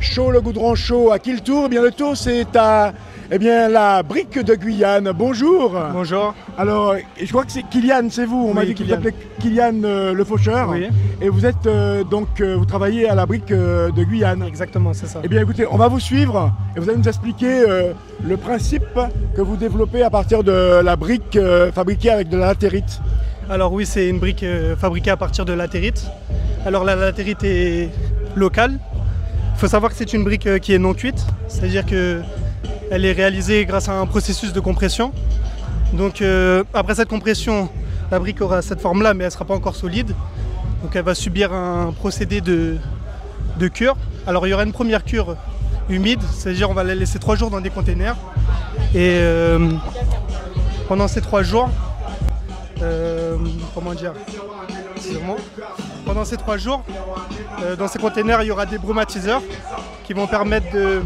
chaud, le goudron chaud, à qui le tour? Eh bien, le tour, c'est à eh bien, la brique de Guyane. Bonjour. Bonjour. Alors, je crois que c'est Kylian, c'est vous. On m'a dit qu'il s'appelait Kylian euh, le faucheur. Oui. Et vous êtes euh, donc, euh, vous travaillez à la brique euh, de Guyane. Exactement, c'est ça. Eh bien, écoutez, on va vous suivre et vous allez nous expliquer le principe que vous développez à partir de la brique fabriquée avec de la latérite. Alors oui, c'est une brique fabriquée à partir de latérite. Alors la latérite est locale. Il faut savoir que c'est une brique euh, qui est non cuite, c'est-à-dire que elle est réalisée grâce à un processus de compression. Donc euh, après cette compression, la brique aura cette forme-là, mais elle ne sera pas encore solide. Donc elle va subir un procédé de, de cure. Alors il y aura une première cure humide, c'est-à-dire on va la laisser trois jours dans des containers. Et euh, pendant ces trois jours, euh, comment dire. Pendant ces trois jours, euh, dans ces containers, il y aura des brumatiseurs qui vont permettre de,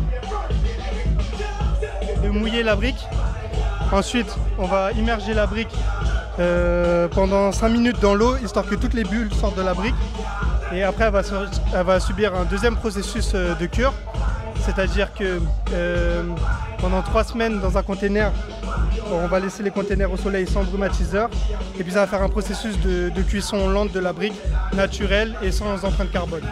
de mouiller la brique. Ensuite, on va immerger la brique euh, pendant 5 minutes dans l'eau, histoire que toutes les bulles sortent de la brique. Et après, elle va, subir un deuxième processus de cure. C'est-à-dire que euh, pendant 3 semaines dans un container, on va laisser les containers au soleil sans brumatiseur. Et puis ça va faire un processus de, de cuisson lente de la brique, naturelle et sans empreinte carbone.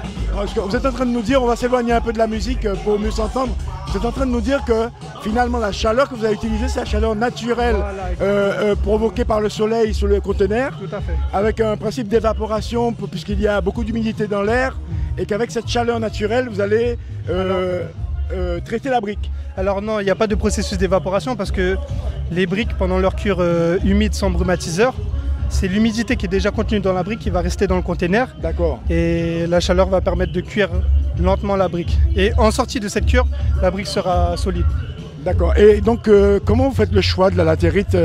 Que vous êtes en train de nous dire, on va s'éloigner un peu de la musique euh, pour mieux s'entendre. Vous êtes en train de nous dire que finalement la chaleur que vous avez utilisée, c'est la chaleur naturelle Voilà, euh, euh, provoquée par le soleil sur le conteneur, Tout à fait. avec un principe d'évaporation puisqu'il y a beaucoup d'humidité dans l'air, et qu'avec cette chaleur naturelle, vous allez euh, euh, traiter la brique. Alors non, il n'y a pas de processus d'évaporation parce que les briques, pendant leur cure euh, humide sans brumatiseur, c'est l'humidité qui est déjà contenue dans la brique qui va rester dans le container D'accord. et la chaleur va permettre de cuire lentement la brique. Et en sortie de cette cure, la brique sera solide. D'accord. Et donc, euh, comment vous faites le choix de la latérite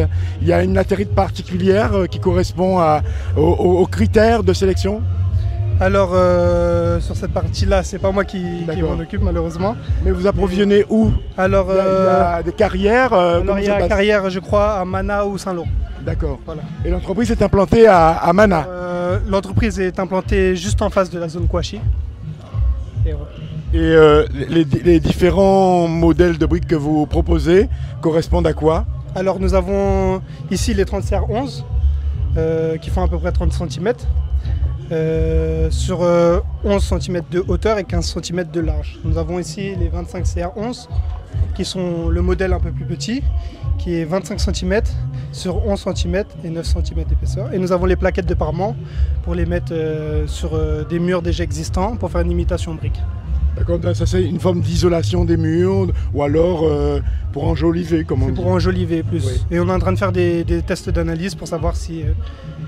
Il y a une latérite particulière euh, qui correspond à- aux, aux- aux critères de sélection? Alors euh, sur cette partie-là, c'est pas moi qui, m'en occupe malheureusement. Mais vous approvisionnez où Alors, il y, a, il y euh, a des carrières euh, alors, il y a passe carrière, je crois, à Mana ou Saint-Laurent. D'accord. Voilà. Et l'entreprise est implantée à, à Mana. Euh, L'entreprise est implantée juste en face de la zone Kouachi. Et euh, les, les différents modèles de briques que vous proposez correspondent à quoi Alors nous avons ici les 30 CR11 euh, qui font à peu près 30 cm sur euh, 11 cm de hauteur et 15 cm de large. Nous avons ici les 25 CR11 qui sont le modèle un peu plus petit qui est 25 cm sur 11 cm et 9 cm d'épaisseur. Et nous avons les plaquettes de parement pour les mettre euh, sur euh, des murs déjà existants pour faire une imitation brique. D'accord, ça c'est une forme d'isolation des murs ou alors euh, pour enjoliver, comme on C'est pour enjoliver plus. Oui. Et on est en train de faire des, des tests d'analyse pour savoir si euh,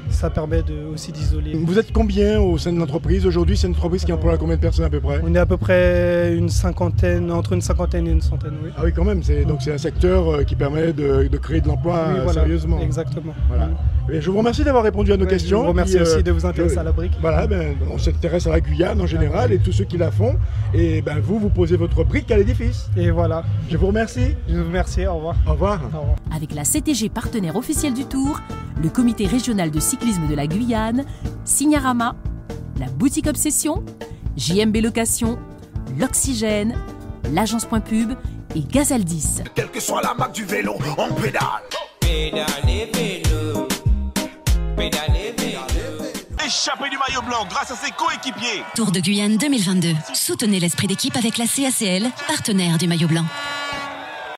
ça permet de, aussi d'isoler. Vous êtes combien au sein de l'entreprise aujourd'hui? C'est une entreprise qui emploie combien de personnes à peu près? On est à peu près une cinquantaine, entre une cinquantaine et une centaine, oui. Ah oui, quand même. C'est, donc c'est un secteur euh, qui permet de, de créer de l'emploi Oui, euh, voilà, sérieusement. Exactement. Voilà. Et je vous remercie d'avoir répondu à nos Ouais, questions. Je vous remercie Puis, euh, aussi de vous intéresser je- à la brique. Voilà, ben, on s'intéresse à la Guyane en général et tous ceux qui la font. Et ben, vous, vous posez votre brique à l'édifice. Et voilà. Je vous remercie. Je vous remercie. Au revoir. Au revoir. Au revoir. Avec la CTG partenaire officielle du Tour, le comité régional de cyclisme de la Guyane, Signarama, la boutique Obsession, JMB Location, l'Oxygène, l'agence Point Pub et Gazaldis. Quelle que soit la marque du vélo, on pédale. Pédalez vélo, pédalez vélo. Échappé du maillot blanc grâce à ses coéquipiers. Tour de Guyane 2022. Soutenez l'esprit d'équipe avec la CACL, partenaire du maillot blanc.